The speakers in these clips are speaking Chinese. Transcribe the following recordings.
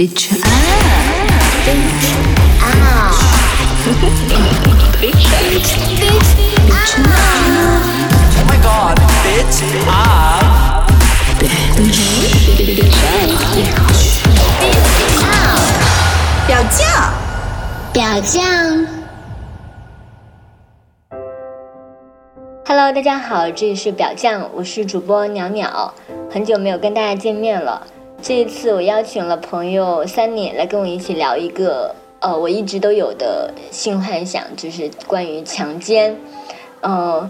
Bitch up. Bitch up. Bitch up. Oh my god, bitch up. Bitch up. 表酱，表酱。Hello，大家好，这里是表酱，我是主播鸟鸟，很久没有跟大家见面了。这一次我邀请了朋友 Sunny 来跟我一起聊一个呃我一直都有的性幻想，就是关于强奸。嗯、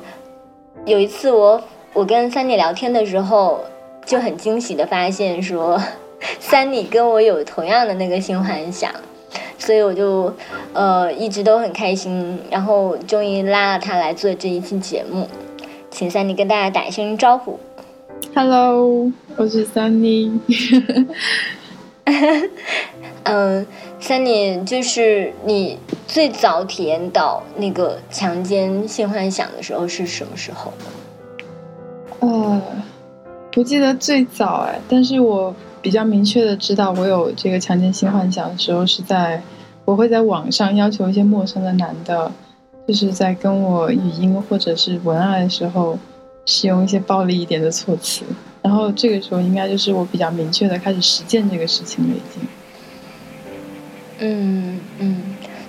有一次我我跟 Sunny 聊天的时候，就很惊喜的发现说，Sunny 跟我有同样的那个性幻想。所以我就呃一直都很开心，然后终于拉了他来做这一期节目，请三妮跟大家打一声招呼。Hello，我是 Sunny。嗯，Sunny，就是你最早体验到那个强奸性幻想的时候是什么时候？呃，不记得最早哎，但是我比较明确的知道我有这个强奸性幻想的时候是在我会在网上要求一些陌生的男的，就是在跟我语音或者是文案的时候使用一些暴力一点的措辞，然后这个时候应该就是我比较明确的开始实践这个事情了已经。嗯嗯，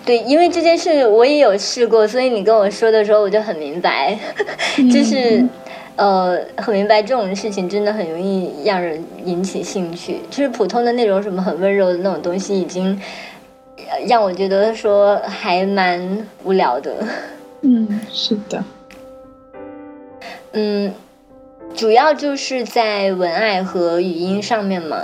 对，因为这件事我也有试过，所以你跟我说的时候我就很明白，就是。呃，很明白这种事情真的很容易让人引起兴趣。就是普通的那种什么很温柔的那种东西，已经呃让我觉得说还蛮无聊的。嗯，是的。嗯，主要就是在文案和语音上面嘛。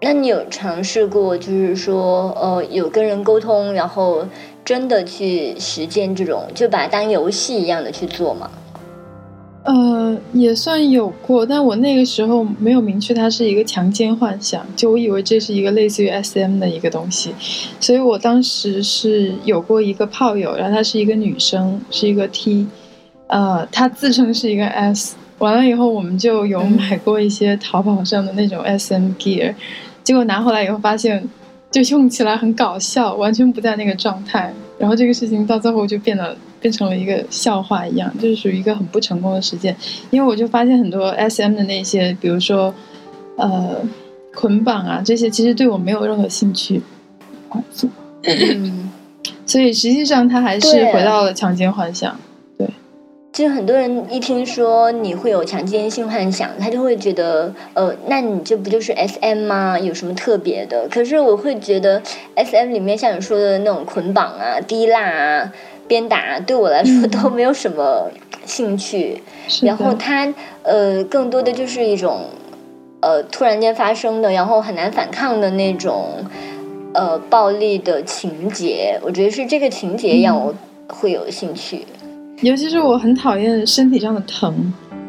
那你有尝试过，就是说，呃，有跟人沟通，然后真的去实践这种，就把它当游戏一样的去做吗？呃，也算有过，但我那个时候没有明确它是一个强奸幻想，就我以为这是一个类似于 SM 的一个东西，所以我当时是有过一个炮友，然后她是一个女生，是一个 T，呃，他自称是一个 S，完了以后我们就有买过一些淘宝上的那种 SM gear，结果拿回来以后发现，就用起来很搞笑，完全不在那个状态，然后这个事情到最后就变得。变成了一个笑话一样，就是属于一个很不成功的实践。因为我就发现很多 SM 的那些，比如说，呃，捆绑啊这些，其实对我没有任何兴趣。嗯，所以实际上他还是回到了强奸幻想。就很多人一听说你会有强奸性幻想，他就会觉得，呃，那你这不就是 S M 吗？有什么特别的？可是我会觉得 S M 里面像你说的那种捆绑啊、滴蜡啊、鞭打啊，对我来说嗯都没有什么兴趣。然后它呃，更多的就是一种呃突然间发生的，然后很难反抗的那种呃暴力的情节。我觉得是这个情节让我会有兴趣。尤其是我很讨厌身体上的疼，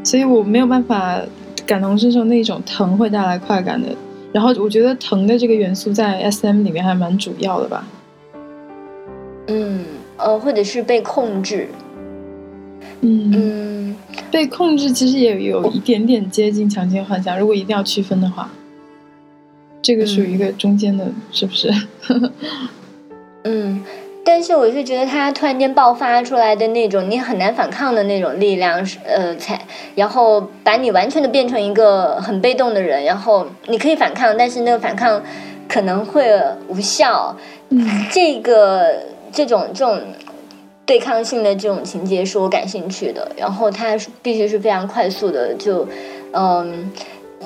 所以我没有办法感同身受那种疼会带来快感的。然后我觉得疼的这个元素在 SM 里面还蛮主要的吧。嗯，呃，或者是被控制。嗯，嗯，被控制其实也有一点点接近强奸幻想，如果一定要区分的话，这个属于一个中间的，是不是？嗯，但是我是觉得他突然间爆发出来的那种你很难反抗的那种力量，是呃，才然后把你完全的变成一个很被动的人，然后你可以反抗，但是那个反抗可能会无效。嗯这个这种这种对抗性的这种情节是我感兴趣的，然后它必须是非常快速的，就嗯，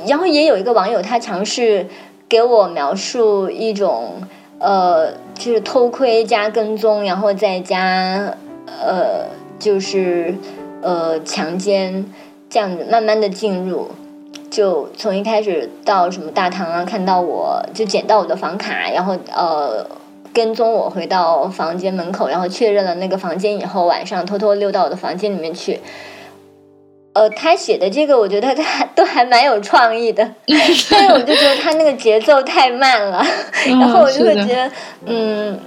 然后也有一个网友他尝试给我描述一种呃，就是偷窥加跟踪，然后再加呃，就是呃强奸这样子慢慢的进入。就从一开始到什么大堂啊，看到我就捡到我的房卡，然后呃跟踪我回到房间门口，然后确认了那个房间以后，晚上偷偷溜到我的房间里面去。呃，他写的这个，我觉得他 都还蛮有创意的，但是 我就觉得他那个节奏太慢了，然后我就会觉得，嗯，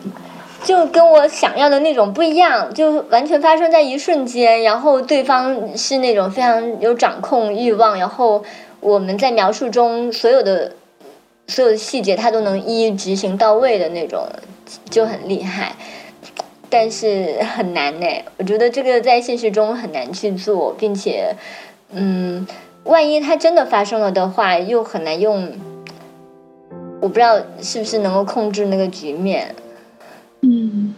就跟我想要的那种不一样，就完全发生在一瞬间，然后对方是那种非常有掌控欲望，然后我们在描述中所有的所有的细节他都能一一执行到位的那种，就很厉害。但是 很难呢，我觉得这个在现实中很难去做，并且，嗯，万一它真的发生了的话，又很难用。我不知道是不是能够控制那个局面。嗯，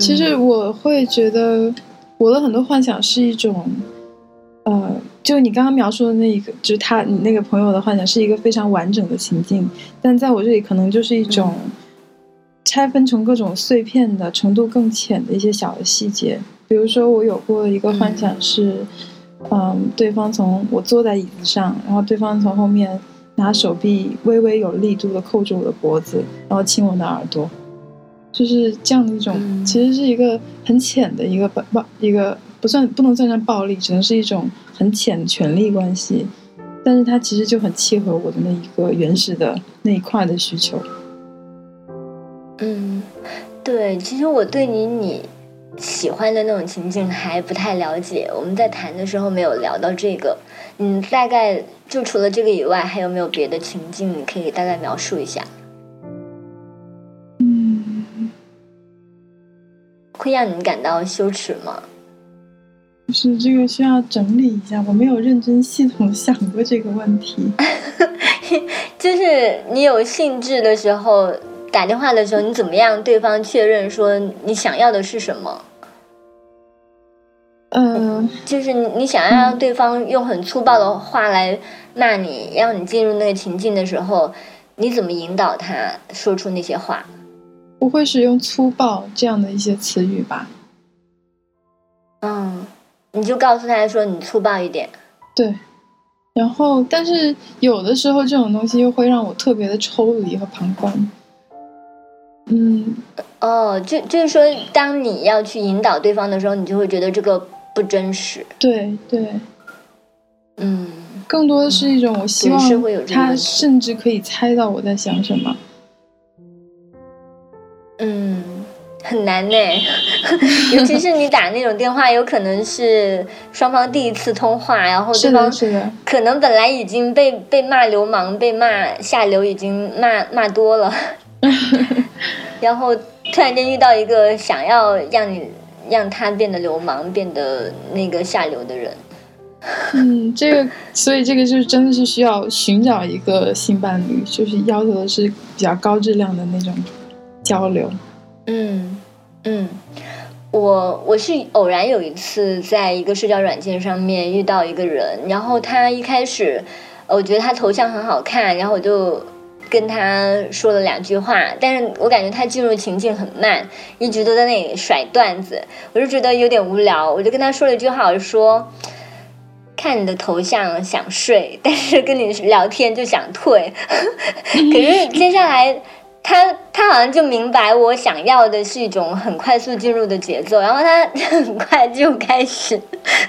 其实我会觉得我的很多幻想是一种，呃，就你刚刚描述的那一个，就是他你那个朋友的幻想是一个非常完整的情境，但在我这里可能就是一种拆分成各种碎片的程度更浅的一些小的细节。比如说，我有过一个幻想是，嗯，对方从我坐在椅子上，然后对方从后面。拿手臂微微有力度的扣住我的脖子，然后亲我的耳朵，就是这样的一种，其实是一个很浅的一个暴暴一个不算不能算上暴力，只能是一种很浅的权力关系，但是它其实就很契合我的那一个原始的那一块的需求。嗯，对，其实我对你你喜欢的那种情境还不太了解，我们在谈的时候没有聊到这个，嗯，大概。就除了这个以外，还有没有别的情境？你可以大概描述一下。嗯，会让你感到羞耻吗？是这个需要整理一下，我没有认真系统想过这个问题。就是你有兴致的时候打电话的时候，你怎么样？对方确认说你想要的是什么？嗯，就是你你想要让对方用很粗暴的话来骂你，让你进入那个情境的时候，你怎么引导他说出那些话？不会使用粗暴这样的一些词语吧？嗯，你就告诉他说你粗暴一点。对，然后但是有的时候这种东西又会让我特别的抽离和旁观。嗯，哦，就就是说，当你要去引导对方的时候，你就会觉得这个。不真实，对对，嗯，更多的是一种我希望他甚至可以猜到我在想什么，嗯，很难呢，尤其是你打那种电话，有可能是双方第一次通话，然后对方可能本来已经被被骂流氓、被骂下流，已经骂骂多了，然后突然间遇到一个想要让你。让他变得流氓，变得那个下流的人。嗯，这个，所以这个就是真的是需要寻找一个性伴侣，就是要求的是比较高质量的那种交流。嗯嗯，我我是偶然有一次在一个社交软件上面遇到一个人，然后他一开始，我觉得他头像很好看，然后我就。跟他说了两句话，但是我感觉他进入情境很慢，一直都在那里甩段子，我就觉得有点无聊。我就跟他说了一句话，我说：“看你的头像想睡，但是跟你聊天就想退。”可是接下来。他他好像就明白我想要的是一种很快速进入的节奏，然后他 很快就开始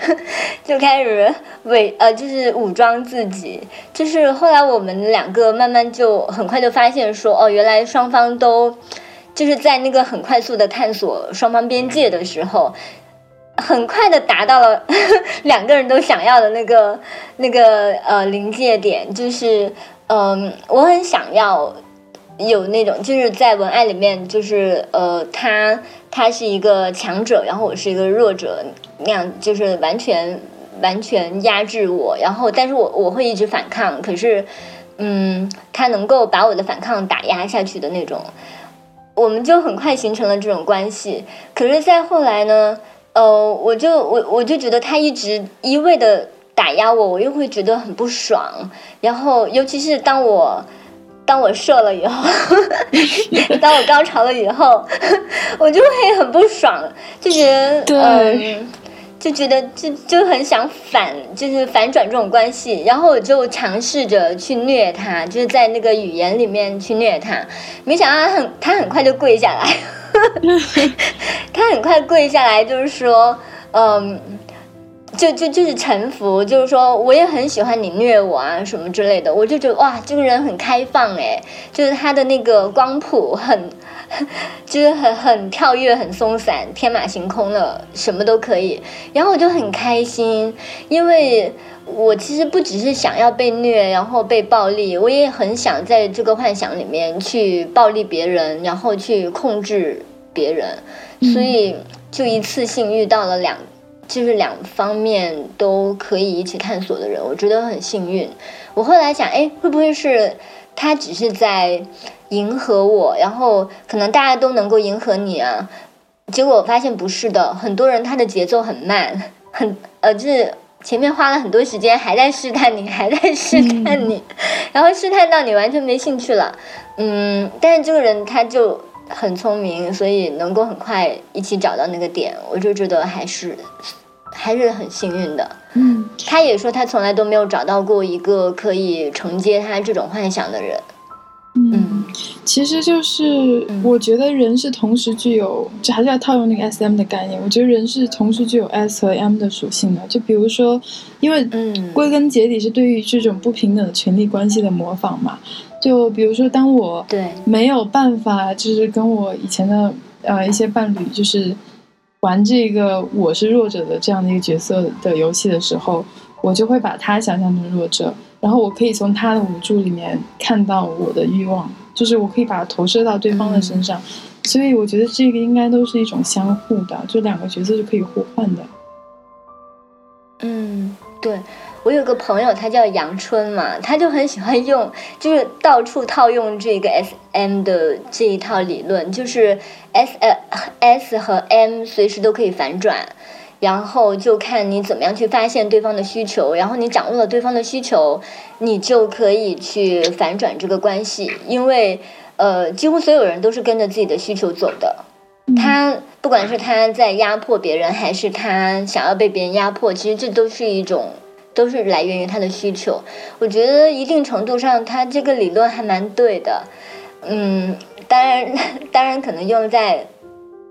就开始伪呃，就是武装自己。就是后来我们两个慢慢就很快就发现说，哦，原来双方都就是在那个很快速的探索双方边界的时候，很快的达到了 两个人都想要的那个那个呃临界点，就是嗯，我很想要。有那种就是在文案里面，就是呃，他他是一个强者，然后我是一个弱者，那样就是完全完全压制我，然后但是我我会一直反抗，可是嗯，他能够把我的反抗打压下去的那种，我们就很快形成了这种关系。可是再后来呢，呃，我就我我就觉得他一直一味的打压我，我又会觉得很不爽，然后尤其是当我。当我射了以后，当我高潮了以后，我就会很不爽，就觉得嗯，就觉得就就很想反，就是反转这种关系。然后我就尝试着去虐他，就是在那个语言里面去虐他。没想到他很他很快就跪下来，他很快跪下来，就是说嗯。就就就是臣服，就是说我也很喜欢你虐我啊什么之类的，我就觉得哇，这个人很开放哎，就是他的那个光谱很，就是很很跳跃，很松散，天马行空的，什么都可以。然后我就很开心，因为我其实不只是想要被虐，然后被暴力，我也很想在这个幻想里面去暴力别人，然后去控制别人，所以就一次性遇到了两。就是两方面都可以一起探索的人，我觉得很幸运。我后来想，哎，会不会是他只是在迎合我，然后可能大家都能够迎合你啊？结果我发现不是的，很多人他的节奏很慢，很 呃，就是前面花了很多时间还在试探你，还在试探你，然后试探到你完全没兴趣了。嗯，但是这个人他就很聪明，所以能够很快一起找到那个点，我就觉得还是。还是很幸运的，嗯，他也说他从来都没有找到过一个可以承接他这种幻想的人，嗯，其实就是我觉得人是同时具有，就还是要套用那个 S M 的概念，我觉得人是同时具有 S 和 M 的属性的，就比如说，因为归根结底是对于这种不平等的权利关系的模仿嘛，就比如说当我对没有办法就是跟我以前的呃一些伴侣就是。玩这个我是弱者的这样的一个角色的游戏的时候，我就会把他想象成弱者，然后我可以从他的无助里面看到我的欲望，就是我可以把它投射到对方的身上，所以我觉得这个应该都是一种相互的，就两个角色是可以互换的。嗯，对。我有个朋友，他叫杨春嘛，他就很喜欢用，就是到处套用这个 S M 的这一套理论，就是 S 呃 S 和 M 随时都可以反转，然后就看你怎么样去发现对方的需求，然后你掌握了对方的需求，你就可以去反转这个关系，因为呃，几乎所有人都是跟着自己的需求走的，他不管是他在压迫别人，还是他想要被别人压迫，其实这都是一种。都是来源于他的需求，我觉得一定程度上，他这个理论还蛮对的。嗯，当然，当然可能用在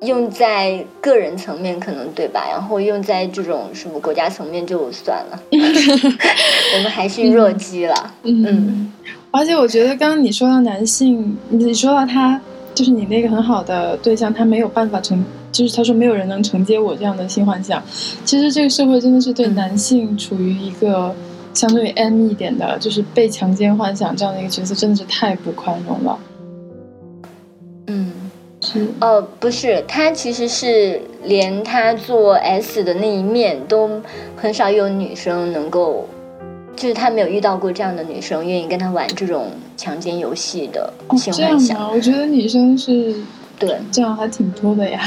用在个人层面可能对吧？然后用在这种什么国家层面就算了。我们还是弱鸡了。嗯，而且我觉得刚刚你说到男性，你说到他，就是你那个很好的对象，他没有办法成。就是他说没有人能承接我这样的性幻想，其实这个社会真的是对男性处于一个相对于 M 一点的，就是被强奸幻想这样的一个角色，真的是太不宽容了。嗯，是哦，不是，他其实是连他做 S 的那一面都很少有女生能够，就是他没有遇到过这样的女生愿意跟他玩这种强奸游戏的性幻想。我觉得女生是对这样还挺多的呀。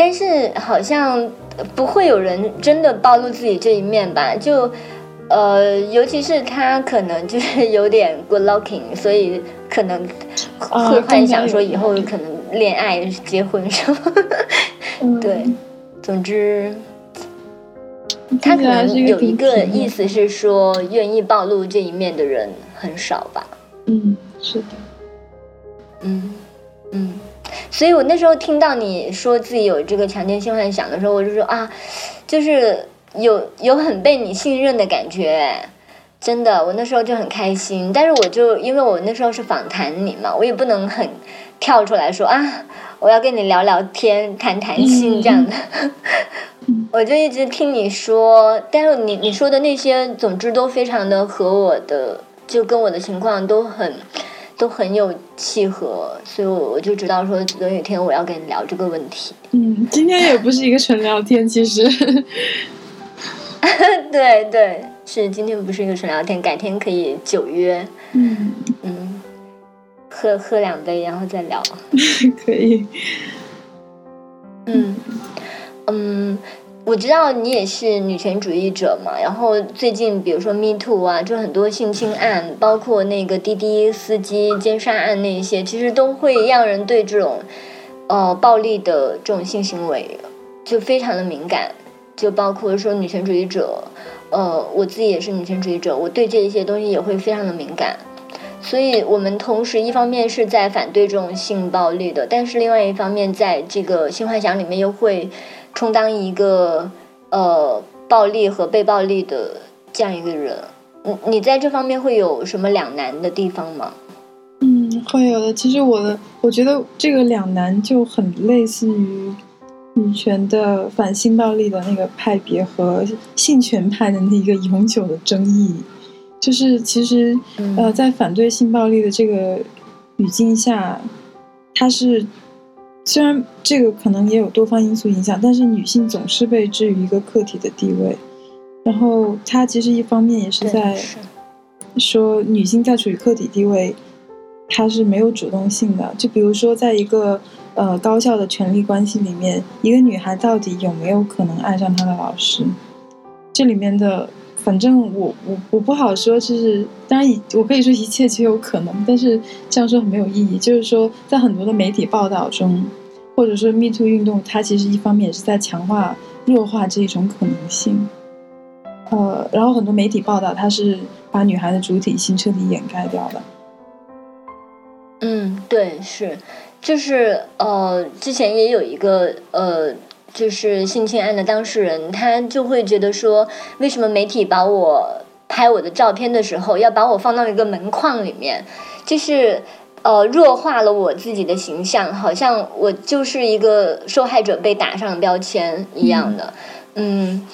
但是好像不会有人真的暴露自己这一面吧？就，呃，尤其是他可能就是有点 good looking，所以可能会幻想说以后可能恋爱、结婚什么。对，总之，他可能有一个意思是说，愿意暴露这一面的人很少吧？嗯，是的。嗯嗯。所以我那时候听到你说自己有这个强奸性幻想的时候，我就说啊，就是有有很被你信任的感觉，真的，我那时候就很开心。但是我就因为我那时候是访谈你嘛，我也不能很跳出来说啊，我要跟你聊聊天、谈谈心这样的，我就一直听你说。但是你你说的那些，总之都非常的和我的，就跟我的情况都很。都很有契合，所以我我就知道说，有一天我要跟你聊这个问题。嗯，今天也不是一个纯聊天，其实。对对，是今天不是一个纯聊天，改天可以久约。嗯嗯，喝喝两杯，然后再聊。可以。嗯嗯。我知道你也是女权主义者嘛，然后最近比如说 Me Too 啊，就很多性侵案，包括那个滴滴司机奸杀案那些，其实都会让人对这种，呃，暴力的这种性行为就非常的敏感。就包括说女权主义者，呃，我自己也是女权主义者，我对这一些东西也会非常的敏感。所以我们同时一方面是在反对这种性暴力的，但是另外一方面在这个性幻想里面又会。充当一个呃暴力和被暴力的这样一个人。你你在这方面会有什么两难的地方吗？嗯，会有的。其实我的，我觉得这个两难就很类似于女权的反性暴力的那个派别和性权派的那个永久的争议。就是其实，呃，在反对性暴力的这个语境下，它是虽然这个可能也有多方因素影响，但是女性总是被置于一个客体的地位。然后，它其实一方面也是在说女性在处于客体地位，她是没有主动性的。就比如说，在一个呃高校的权力关系里面，一个女孩到底有没有可能爱上她的老师？这里面的。反正我我我不好说，就是当然，我可以说一切皆有可能，但是这样说很没有意义。就是说，在很多的媒体报道中，或者说 Me Too 运动，它其实一方面也是在强化、弱化这一种可能性。呃，然后很多媒体报道，它是把女孩的主体性彻底掩盖掉的。嗯，对，是，就是呃，之前也有一个呃。就是性侵案的当事人，他就会觉得说，为什么媒体把我拍我的照片的时候，要把我放到一个门框里面，就是呃弱化了我自己的形象，好像我就是一个受害者被打上标签一样的。嗯，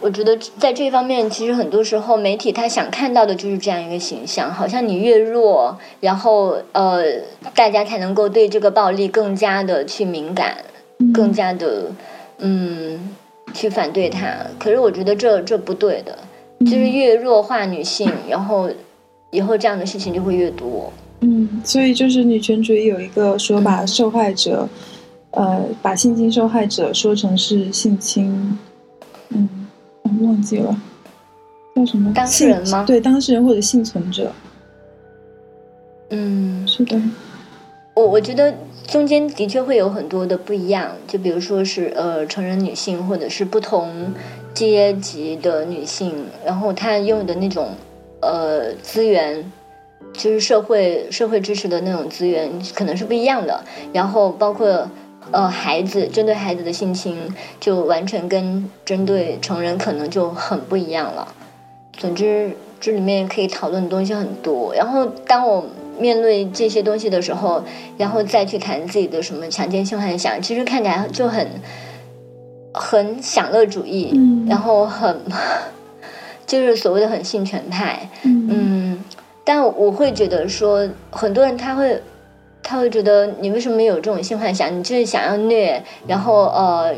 我觉得在这方面，其实很多时候媒体他想看到的就是这样一个形象，好像你越弱，然后呃大家才能够对这个暴力更加的去敏感。更加的，嗯，去反对他。可是我觉得这这不对的，就是越弱化女性，然后以后这样的事情就会越多。嗯，所以就是女权主义有一个说把受害者，呃，把性侵受害者说成是性侵，嗯，我忘记了叫什么当事人吗？对，当事人或者幸存者。嗯，是的。我我觉得中间的确会有很多的不一样，就比如说是呃成人女性或者是不同阶级的女性，然后她拥有的那种呃资源，就是社会社会支持的那种资源可能是不一样的。然后包括呃孩子针对孩子的性侵，就完全跟针对成人可能就很不一样了。总之这里面可以讨论的东西很多。然后当我。面对这些东西的时候，然后再去谈自己的什么强奸性幻想，其实看起来就很很享乐主义，然后很 就是所谓的很性权派，嗯，但我会觉得说，很多人他会他会觉得你为什么有这种性幻想？你就是想要虐，然后呃，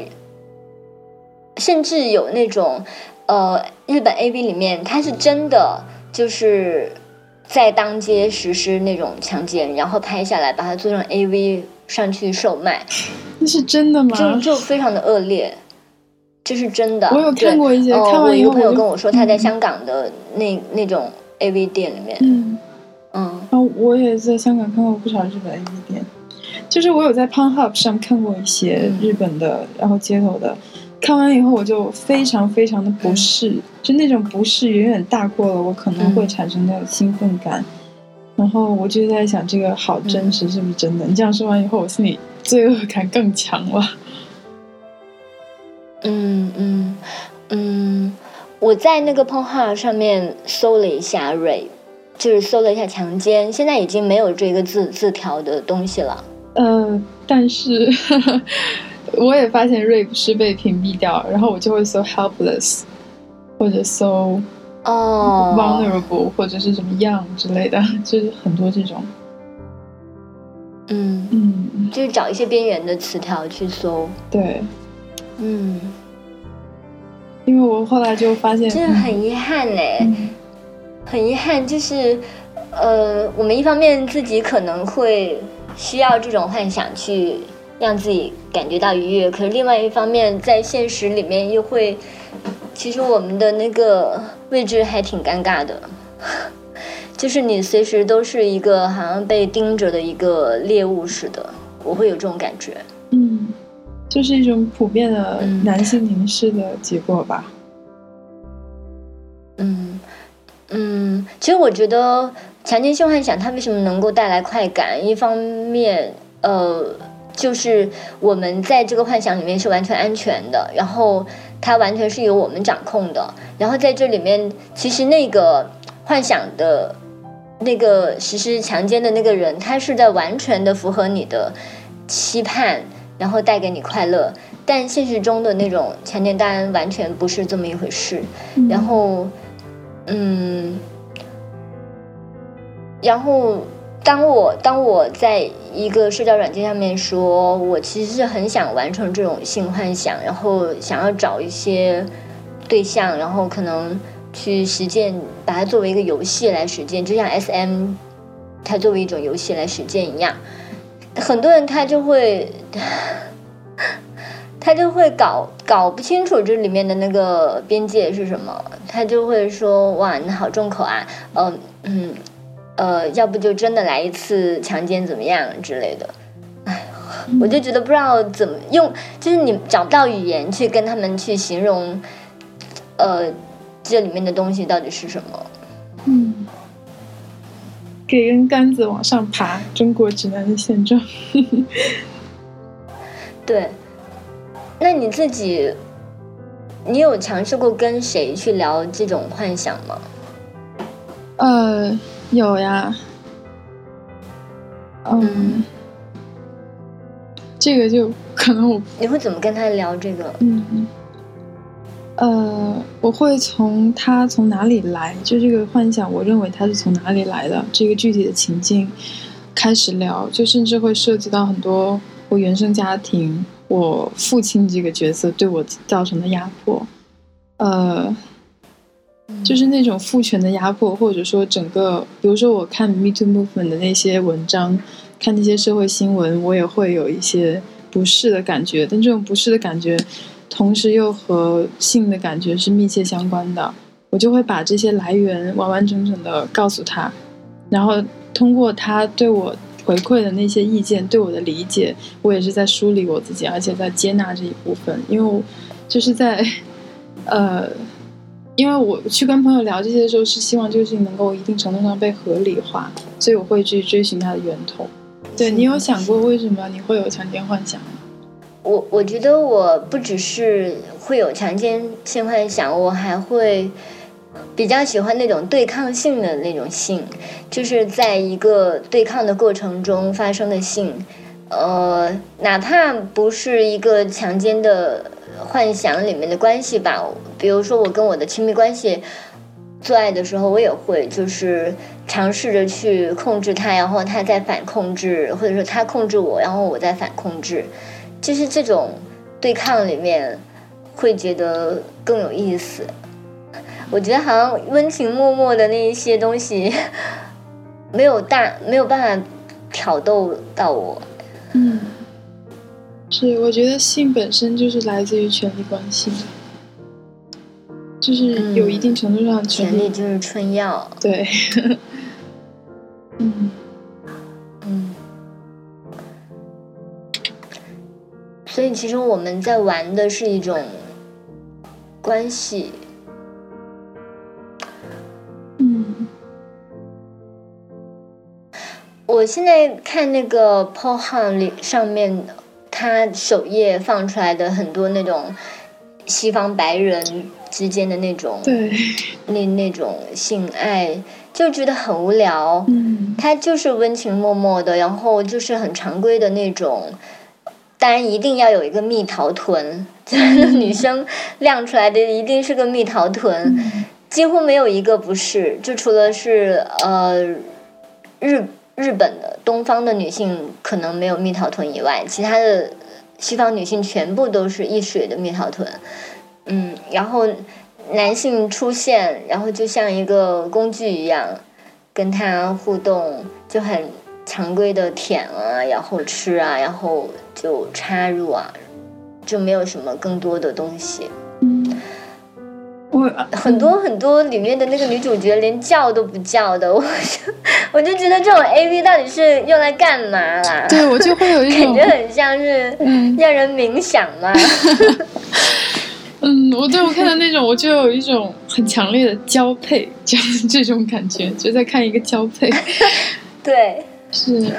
甚至有那种呃日本 A V 里面，他是真的就是。在当街实施那种强奸，然后拍下来，把它做成 A V 上去售卖，那是真的吗？就就非常的恶劣，这是真的。我有看过一些，看完以后，我一个朋友跟我说，他在香港的那那种 A V 店里面，嗯嗯，啊，我也在香港看过不少日本 A V 店，就是我有在 PornHub 上看过一些日本的，然后街头的。看完以后，我就非常非常的不适，就那种不适远远大过了我可能会产生的兴奋感。然后我就在想，这个好真实，是不是真的？你这样说完以后，我心里罪恶感更强了。嗯嗯嗯，我在那个 p o n h u b 上面搜了一下 “rape”，就是搜了一下强奸，现在已经没有这个字字条的东西了。呃，但是。我也发现 rape 是被屏蔽掉，然后我就会搜 helpless，或者搜哦。vulnerable，或者是什么 young 之类的，就是很多这种。嗯。嗯，就是找一些边缘的词条去搜。对，嗯，因为我后来就发现，真的很遗憾嘞，很遗憾，就是呃，我们一方面自己可能会需要这种幻想去。让自己感觉到愉悦，可是另外一方面，在现实里面又会，其实我们的那个位置还挺尴尬的，就是你随时都是一个好像被盯着的一个猎物似的，我会有这种感觉。嗯，就是一种普遍的男性凝视的结果吧。嗯嗯，其实我觉得强奸性幻想它为什么能够带来快感？一方面，呃。就是我们在这个幻想里面是完全安全的，然后它完全是由我们掌控的。然后在这里面，其实那个幻想的那个实施强奸的那个人，他是在完全的符合你的期盼，然后带给你快乐。但现实中的那种强奸当然完全不是这么一回事。然后，嗯，然后当我当我在一个社交软件上面说，我其实是很想完成这种性幻想，然后想要找一些对象，然后可能去实践，把它作为一个游戏来实践，就像 S M 它作为一种游戏来实践一样。很多人他就会。他就会搞搞不清楚这里面的那个边界是什么，他就会说哇，你好重口啊，嗯嗯，呃，要不就真的来一次强奸怎么样之类的，哎，我就觉得不知道怎么用，就是你找不到语言去跟他们去形容，呃，这里面的东西到底是什么？嗯，给根杆子往上爬，中国直男的现状。对。那你自己，你有尝试过跟谁去聊这种幻想吗？呃，有呀。嗯，这个就可能我你会怎么跟他聊这个？嗯，呃，我会从他从哪里来，就这个幻想，我认为他是从哪里来的，这个具体的情境开始聊，就甚至会涉及到很多我原生家庭。我父亲这个角色对我造成的压迫，呃，就是那种父权的压迫，或者说整个，比如说我看 Me Too Movement 的那些文章，看那些社会新闻，我也会有一些不适的感觉。但这种不适的感觉，同时又和性的感觉是密切相关的。我就会把这些来源完完整整的告诉他，然后通过他对我。回馈的那些意见对我的理解，我也是在梳理我自己，而且在接纳这一部分。因为，就是在，呃，因为我去跟朋友聊这些的时候，是希望这个事情能够一定程度上被合理化，所以我会去追寻它的源头。对你有想过为什么你会有强奸幻想吗？我我觉得我不只是会有强奸性幻想，我还会。比较喜欢那种对抗性的那种性，就是在一个对抗的过程中发生的性，呃，哪怕不是一个强奸的幻想里面的关系吧，比如说我跟我的亲密关系做爱的时候，我也会就是尝试着去控制他，然后他在反控制，或者说他控制我，然后我在反控制，就是这种对抗里面会觉得更有意思。我觉得好像温情脉脉的那一些东西，没有大没有办法挑逗到我。嗯，是，我觉得性本身就是来自于权力关系的，就是有一定程度上权力就是春药。对，嗯嗯，所以其实我们在玩的是一种关系。嗯我现在看那个里上面，他首页放出来的很多那种西方白人之间的那种，对，那那种性爱，就觉得很无聊。嗯，他就是温情脉脉的，然后就是很常规的那种，当然一定要有一个蜜桃臀，就是女生亮出来的一定是个蜜桃臀，几乎没有一个不是，就除了是呃日。日本的东方的女性可能没有蜜桃臀以外，其他的西方女性全部都是一水的蜜桃臀。嗯，然后男性出现，然后就像一个工具一样跟他互动，就很常规的舔啊，然后吃啊，然后就插入啊，就没有什么更多的东西。很多很多里面的那个女主角连叫都不叫的，我就 我就觉得这种 A V 到底是用来干嘛啦？对我就会有一种感觉很像是让人冥想嘛。嗯，我对我看到那种，我就有一种很强烈的交配这样这种感觉，就在看一个交配。对，是，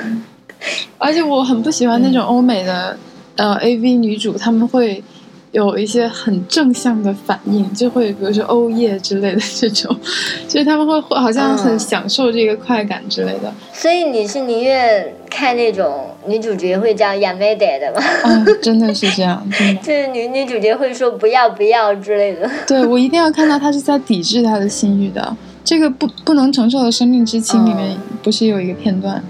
而且我很不喜欢那种欧美的呃 A V 女主，他们会。有一些很正向的反应，就会比如说欧耶之类的这种，就是他们会好像很嗯享受这个快感之类的。所以你是宁愿看那种女主角会这样亚美得的吗？啊，真的是这样，真的。就是女女主角会说不要不要之类的。对我一定要看到他是在抵制他的性欲的。这个不不能承受的生命之轻里面嗯不是有一个片段，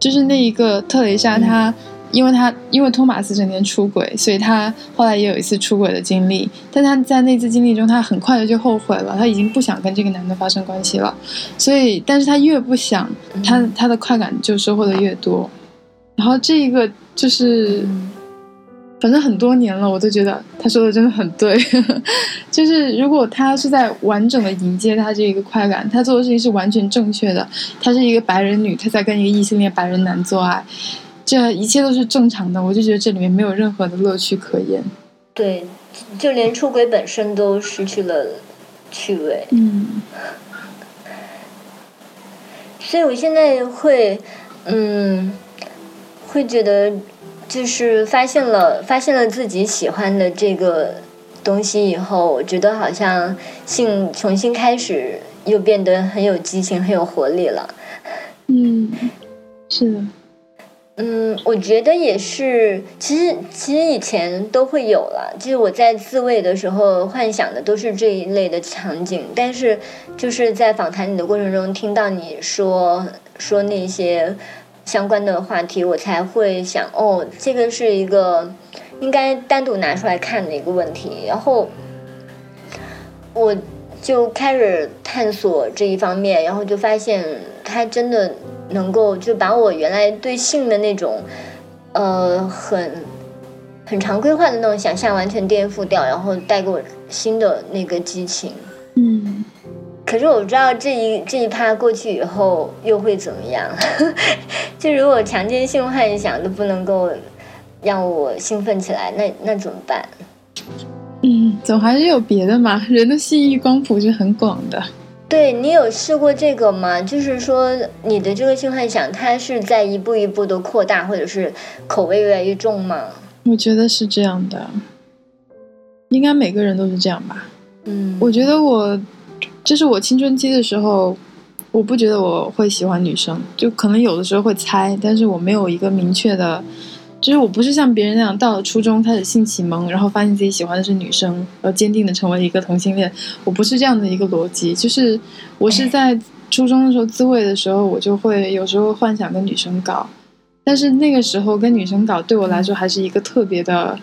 就是那一个特蕾莎嗯她。因为他因为托马斯整天出轨，所以他后来也有一次出轨的经历。但他在那次经历中，他很快的就后悔了，他已经不想跟这个男的发生关系了。所以，但是他越不想，他他的快感就收获的越多。然后这一个就是，反正很多年了，我都觉得他说的真的很对。就是如果他是在完整的迎接他这一个快感，他做的事情是完全正确的。他是一个白人女，她在跟一个异性恋白人男做爱，这一切都是正常的。我就觉得这里面没有任何的乐趣可言。对，就连出轨本身都失去了趣味。嗯所以我现在会，嗯，会觉得，就是发现了发现了自己喜欢的这个东西以后，我觉得好像性重新开始又变得很有激情、很有活力了。嗯，是的。嗯，我觉得也是。其实，其实以前都会有了。就是我在自慰的时候幻想的都是这一类的场景，但是就是在访谈你的过程中，听到你说说那些相关的话题，我才会想，哦，这个是一个应该单独拿出来看的一个问题。然后我就开始探索这一方面，然后就发现它真的能够就把我原来对性的那种呃很很常规化的那种想象完全颠覆掉，然后带给我新的那个激情。嗯，可是我不知道这一这一趴过去以后又会怎么样。就如果强奸性幻想都不能够让我兴奋起来，那那怎么办？嗯，总还是有别的嘛。人的性欲光谱是很广的。对你有试过这个吗？就是说你的这个性幻想，它是在一步一步的扩大，或者是口味越来越重吗？我觉得是这样的，应该每个人都是这样吧。嗯，我觉得我，就是我青春期的时候，我不觉得我会喜欢女生，就可能有的时候会猜，但是我没有一个明确的，就是我不是像别人那样到了初中开始性启蒙，然后发现自己喜欢的是女生，然后坚定的成为一个同性恋。我不是这样的一个逻辑，就是我是在初中的时候自慰的时候，我就会有时候幻想跟女生搞，但是那个时候跟女生搞对我来说还是一个特别的，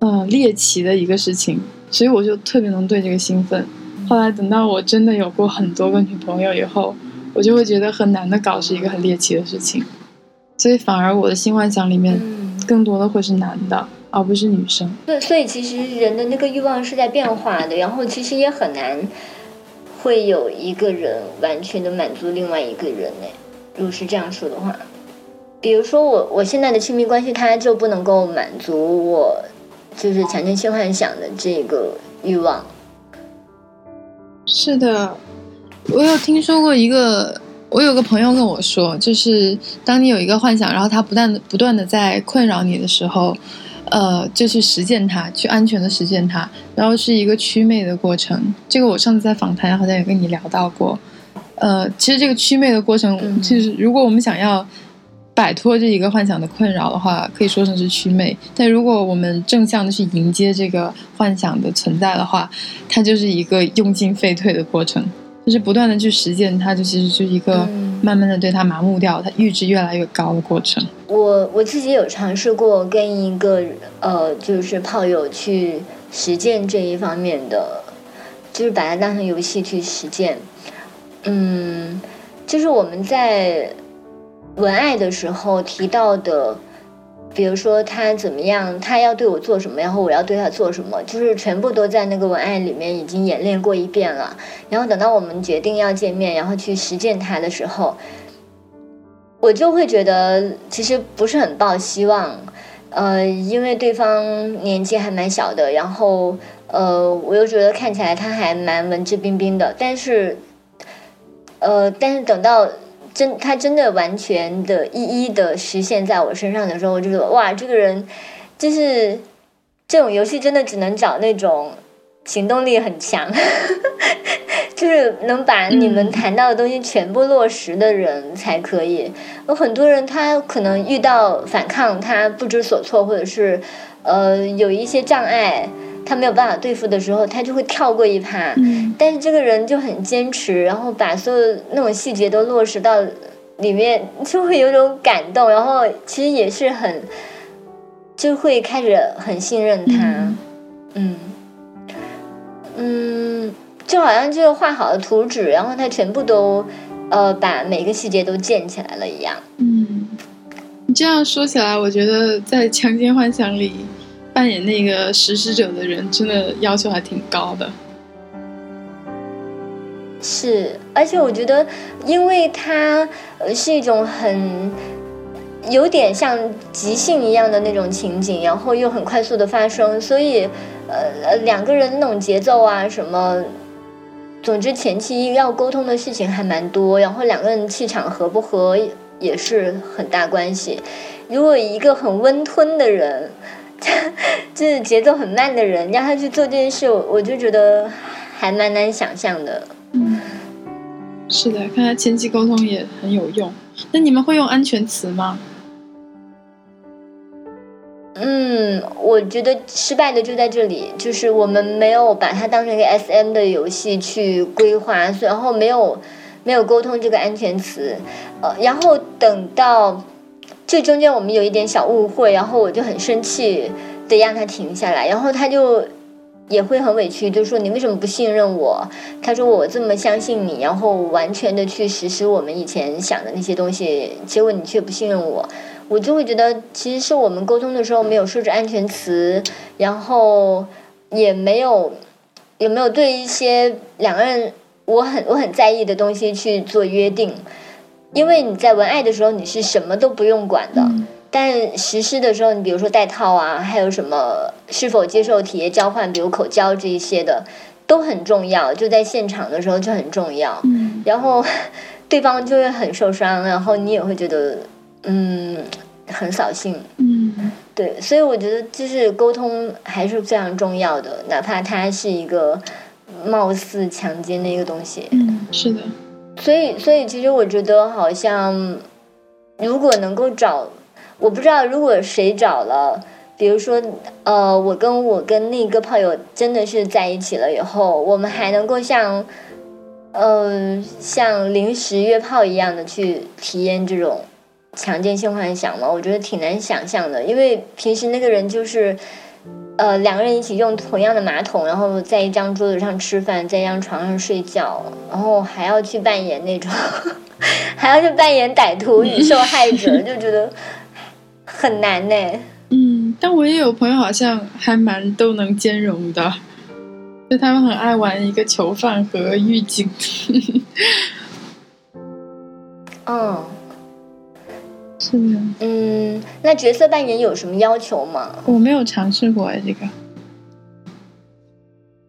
嗯、猎奇的一个事情。所以我就特别能对这个兴奋。后来等到我真的有过很多个女朋友以后，我就会觉得和男的搞是一个很猎奇的事情，所以反而我的性幻想里面嗯，更多的会是男的，而不是女生。对，所以其实人的那个欲望是在变化的，然后其实也很难会有一个人完全的满足另外一个人呢。如果是这样说的话，比如说我我现在的亲密关系，它就不能够满足我就是强奸性幻想的这个欲望。是的，我有听说过一个，我有个朋友跟我说，就是当你有一个幻想，然后它不断的不断的在困扰你的时候，呃，就去实践它，去安全的实践它，然后是一个祛魅的过程。这个我上次在访谈好像也跟你聊到过。呃，其实这个祛魅的过程，嗯就是如果我们想要摆脱这一个幻想的困扰的话，可以说成是祛魅。但如果我们正向的去迎接这个幻想的存在的话，它就是一个用进废退的过程，就是不断的去实践它，就其实就是一个嗯慢慢的对它麻木掉，它阈值越来越高的过程。我我自己有尝试过跟一个呃，就是炮友去实践这一方面的，就是把它当成游戏去实践。嗯，就是我们在文爱的时候提到的，比如说他怎么样，他要对我做什么，然后我要对他做什么，就是全部都在那个文案里面已经演练过一遍了。然后等到我们决定要见面，然后去实践它的时候，我就会觉得其实不是很抱希望，呃，因为对方年纪还蛮小的，然后呃，我又觉得看起来他还蛮文质彬彬的，但是，呃，但是等到真他真的完全的一一的实现在我身上的时候，我就觉得哇，这个人就是这种游戏真的只能找那种行动力很强，就是能把你们谈到的东西全部落实的人才可以。有很多人他可能遇到反抗，他不知所措，或者是呃有一些障碍，他没有办法对付的时候，他就会跳过一趴。嗯。但是这个人就很坚持，然后把所有那种细节都落实到里面，就会有种感动，然后其实也是很，就会开始很信任他，嗯。嗯，就好像就是画好了图纸，然后他全部都呃把每个细节都建起来了一样。嗯，你这样说起来，我觉得在《强奸幻想》里扮演那个实施者的人，真的要求还挺高的。是，而且我觉得，因为它是一种很有点像即兴一样的那种情景，然后又很快速的发生，所以呃两个人那种节奏啊什么，总之前期要沟通的事情还蛮多，然后两个人气场合不合也是很大关系。如果一个很温吞的人，就是节奏很慢的人，让他去做这件事，我我就觉得还蛮难想象的。嗯，是的，看来前期沟通也很有用。那你们会用安全词吗？嗯，我觉得失败的就在这里，就是我们没有把它当成一个 S M 的游戏去规划，然后没有没有沟通这个安全词，呃，然后等到这中间我们有一点小误会，然后我就很生气的让他停下来，然后他就也会很委屈，就说你为什么不信任我？他说我这么相信你，然后完全的去实施我们以前想的那些东西，结果你却不信任我。我就会觉得，其实是我们沟通的时候没有设置安全词，然后也没有也没有对一些两个人我很我很在意的东西去做约定，因为你在文爱的时候你是什么都不用管的，但实施的时候，你比如说带套啊，还有什么是否接受体液交换，比如口交这一些的都很重要，就在现场的时候就很重要，嗯然后对方就会很受伤，然后你也会觉得嗯很扫兴。嗯对，所以我觉得就是沟通还是非常重要的，哪怕它是一个貌似强奸的一个东西。嗯，是的，所以，所以其实我觉得好像，如果能够找，我不知道如果谁找了，比如说，呃，我跟我跟那个炮友真的是在一起了以后，我们还能够像，呃，像临时约炮一样的去体验这种强奸性幻想吗？我觉得挺难想象的，因为平时那个人就是。呃，两个人一起用同样的马桶，然后在一张桌子上吃饭，在一张床上睡觉，然后还要去扮演那种，还要去扮演歹徒与受害者，就觉得很难呢。嗯，但我也有朋友好像还蛮都能兼容的，就他们很爱玩一个囚犯和狱警。嗯是的，嗯，那角色扮演有什么要求吗？我没有尝试过哎，这个。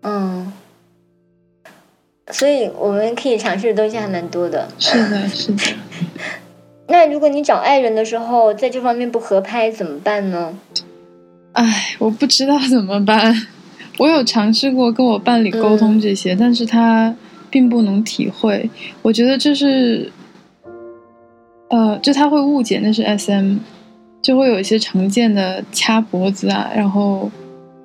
嗯，所以我们可以尝试的东西还蛮多的。是的，是的。那如果你找爱人的时候，在这方面不合拍怎么办呢？唉，我不知道怎么办。我有尝试过跟我伴侣沟通这些，但是他并不能体会。我觉得这是，呃，就他会误解那是 SM，就会有一些常见的掐脖子啊，然后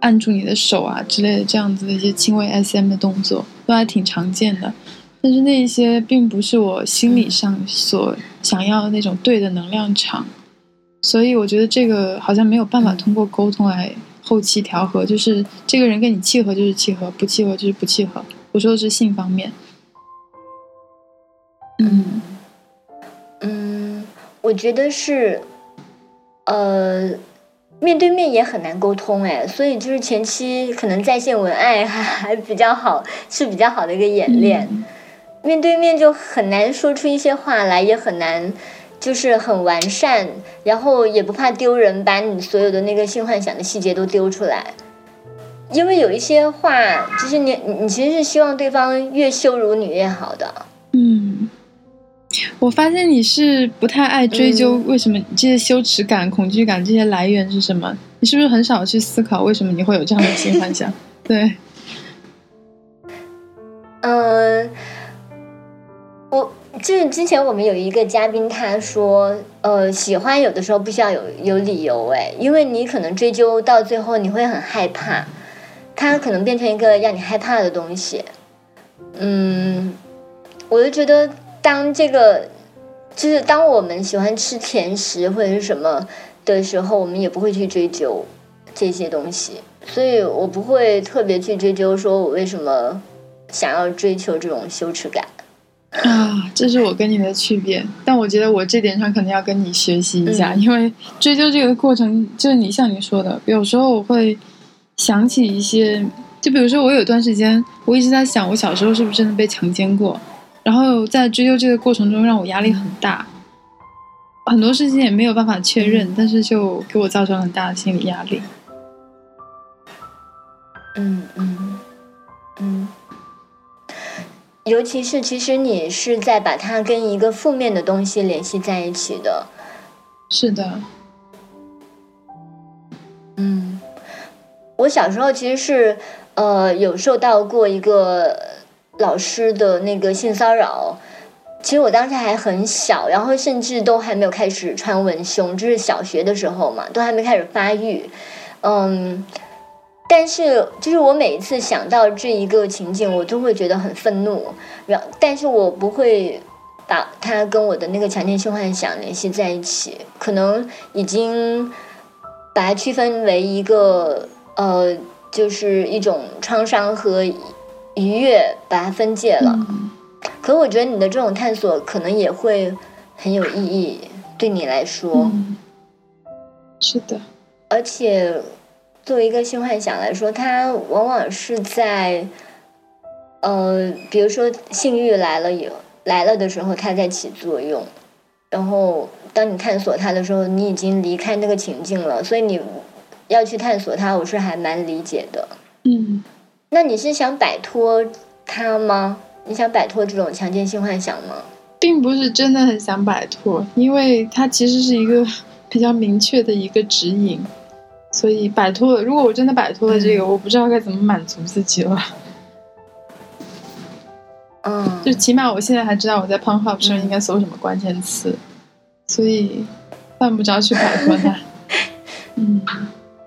按住你的手啊之类的这样子的一些轻微 SM 的动作，都还挺常见的。但是那一些并不是我心理上所想要的那种对的能量场，所以我觉得这个好像没有办法通过沟通来后期调和，就是这个人跟你契合就是契合，不契合就是不契合。我说的是性方面。嗯嗯，我觉得是，呃，面对面也很难沟通哎，所以就是前期可能在线文案还 还比较好，是比较好的一个演练。嗯面对面就很难说出一些话来，也很难就是很完善，然后也不怕丢人，把你所有的那个性幻想的细节都丢出来。因为有一些话，就是你你你其实是希望对方越羞辱你越好的。嗯，我发现你是不太爱追究嗯为什么这些羞耻感、恐惧感这些来源是什么？你是不是很少去思考为什么你会有这样的性幻想？对，嗯，我就是之前我们有一个嘉宾，他说，呃，喜欢有的时候不需要有有理由，哎，因为你可能追究到最后，你会很害怕，它可能变成一个让你害怕的东西。嗯，我就觉得，当这个就是当我们喜欢吃甜食或者是什么的时候，我们也不会去追究这些东西，所以我不会特别去追究，说我为什么想要追求这种羞耻感。啊，这是我跟你的区别，但我觉得我这点上可能要跟你学习一下，嗯。因为追究这个过程，就是你像你说的，有时候我会想起一些，就比如说我有段时间，我一直在想，我小时候是不是真的被强奸过，然后在追究这个过程中，让我压力很大，很多事情也没有办法确认，但是就给我造成很大的心理压力。嗯嗯嗯，尤其是其实你是在把它跟一个负面的东西联系在一起的。是的，嗯，我小时候其实是呃有受到过一个老师的那个性骚扰。其实我当时还很小，然后甚至都还没有开始穿文胸，就是小学的时候嘛，都还没开始发育。嗯，但是就是我每一次想到这一个情景，我都会觉得很愤怒，然但是我不会把它跟我的那个强奸性幻想联系在一起，可能已经把它区分为一个呃，就是一种创伤和愉悦，把它分界了。嗯可我觉得你的这种探索可能也会很有意义，对你来说。嗯，是的，而且作为一个性幻想来说，它往往是在呃，比如说性欲来了以来了的时候，它在起作用。然后当你探索它的时候，你已经离开那个情境了，所以你要去探索它，我是还蛮理解的。嗯。那你是想摆脱他吗？你想摆脱这种强奸性幻想吗？并不是真的很想摆脱，因为它其实是一个比较明确的一个指引，所以摆脱了。如果我真的摆脱了这个，我不知道该怎么满足自己了。嗯，就起码我现在还知道我在 Pornhub 上嗯应该搜什么关键词，所以犯不着去摆脱它。嗯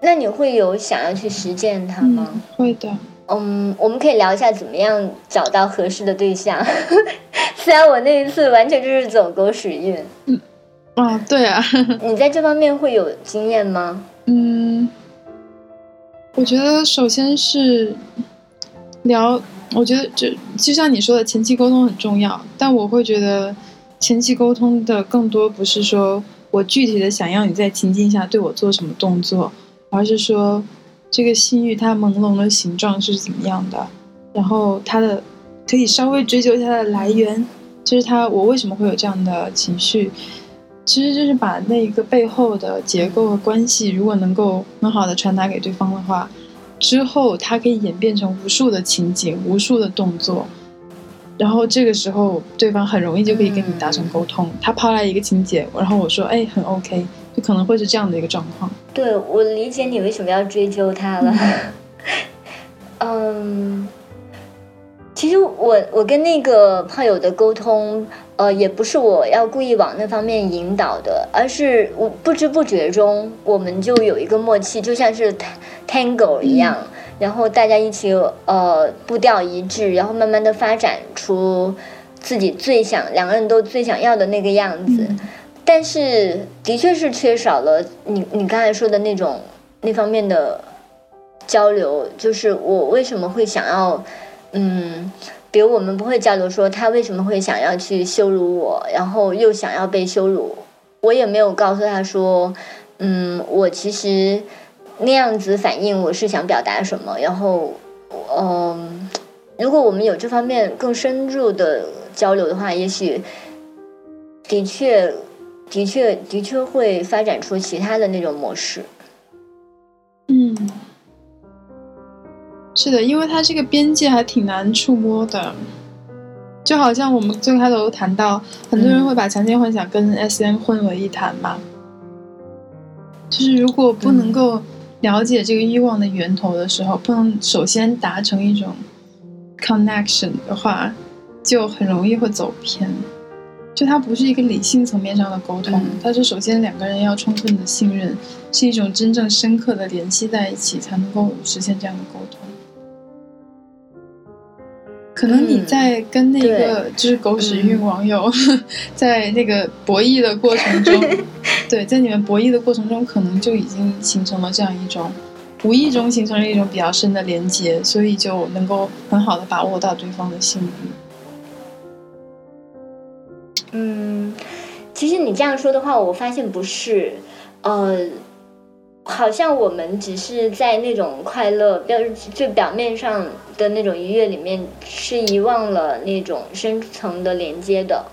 那你会有想要去实践它吗？嗯，会的。嗯，我们可以聊一下怎么样找到合适的对象。虽然我那一次完全就是走狗屎运，嗯啊，对啊，你在这方面会有经验吗？嗯，我觉得首先是聊，我觉得就就像你说的，前期沟通很重要，但我会觉得前期沟通的更多不是说我具体的想要你在情境下对我做什么动作，而是说这个性欲它朦胧的形状是怎么样的，然后它的可以稍微追究一下它的来源，就是它我为什么会有这样的情绪。其实就是把那个背后的结构和关系，如果能够很好的传达给对方的话，之后它可以演变成无数的情景、无数的动作，然后这个时候对方很容易就可以跟你达成沟通。他抛来一个情节，然后我说哎很 OK，就可能会是这样的一个状况。对我理解你为什么要追究他了。嗯，其实我我跟那个炮友的沟通，呃，也不是我要故意往那方面引导的，而是我不知不觉中我们就有一个默契，就像是 tango 一样，然后大家一起呃步调一致，然后慢慢的发展出自己最想两个人都最想要的那个样子。嗯但是的确是缺少了你你刚才说的那种那方面的交流，就是我为什么会想要，嗯，比如我们不会交流说他为什么会想要去羞辱我，然后又想要被羞辱，我也没有告诉他说，嗯，我其实那样子反应我是想表达什么，然后，嗯，如果我们有这方面更深入的交流的话，也许的确。的确，的确会发展出其他的那种模式。嗯，是的，因为它这个边界还挺难触摸的。就好像我们最开头谈到，很多人会把强奸幻想跟 SM 混为一谈嘛。就是如果不能够了解这个欲望的源头的时候，不能首先达成一种 connection 的话，就很容易会走偏。就它不是一个理性层面上的沟通，它是首先两个人要充分的信任，是一种真正深刻的联系在一起，才能够实现这样的沟通。可能你在跟那个就是狗屎运网友 在那个博弈的过程中，对，在你们博弈的过程中，可能就已经形成了这样一种无意中形成了一种比较深的连接，所以就能够很好的把握到对方的心理。嗯，其实你这样说的话，我发现不是，呃，好像我们只是在那种快乐，表就表面上的那种愉悦里面，是遗忘了那种深层的连接的。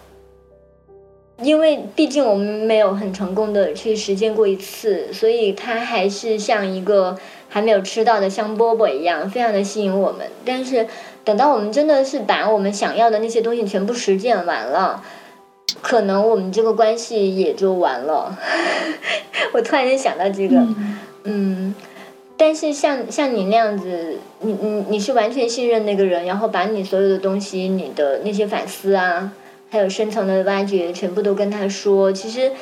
因为毕竟我们没有很成功的去实践过一次，所以它还是像一个还没有吃到的香饽饽一样，非常的吸引我们。但是等到我们真的是把我们想要的那些东西全部实践完了。可能我们这个关系也就完了。我突然间想到这个，嗯，但是像像你那样子，你你你是完全信任那个人，然后把你所有的东西、你的那些反思啊，还有深层的挖掘，全部都跟他说。其实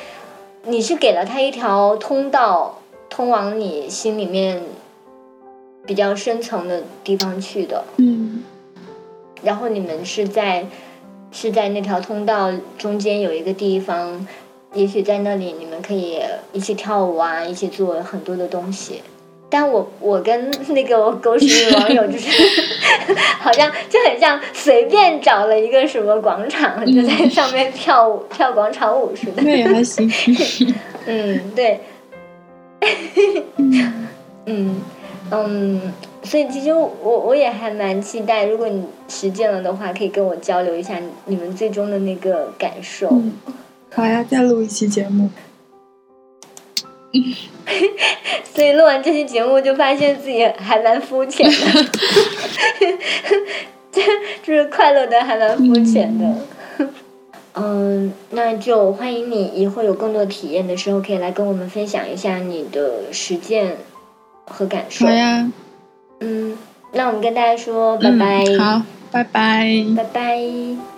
你是给了他一条通道，通往你心里面比较深层的地方去的。嗯，然后你们是在。是在那条通道中间有一个地方，也许在那里你们可以一起跳舞啊，一起做很多的东西。但我我跟那个狗屎女网友就是，好像就很像随便找了一个什么广场，就在上面跳舞跳广场舞似的。那也还行。嗯，对。嗯 嗯。所以其实我我也还蛮期待，如果你实践了的话，可以跟我交流一下你们最终的那个感受。好呀，再录一期节目。所以录完这期节目，就发现自己还蛮肤浅的，就是快乐的还蛮肤浅的。嗯，那就欢迎你以后有更多体验的时候，可以来跟我们分享一下你的实践和感受。好呀。嗯，那我们跟大家说拜拜。好，拜拜。拜拜。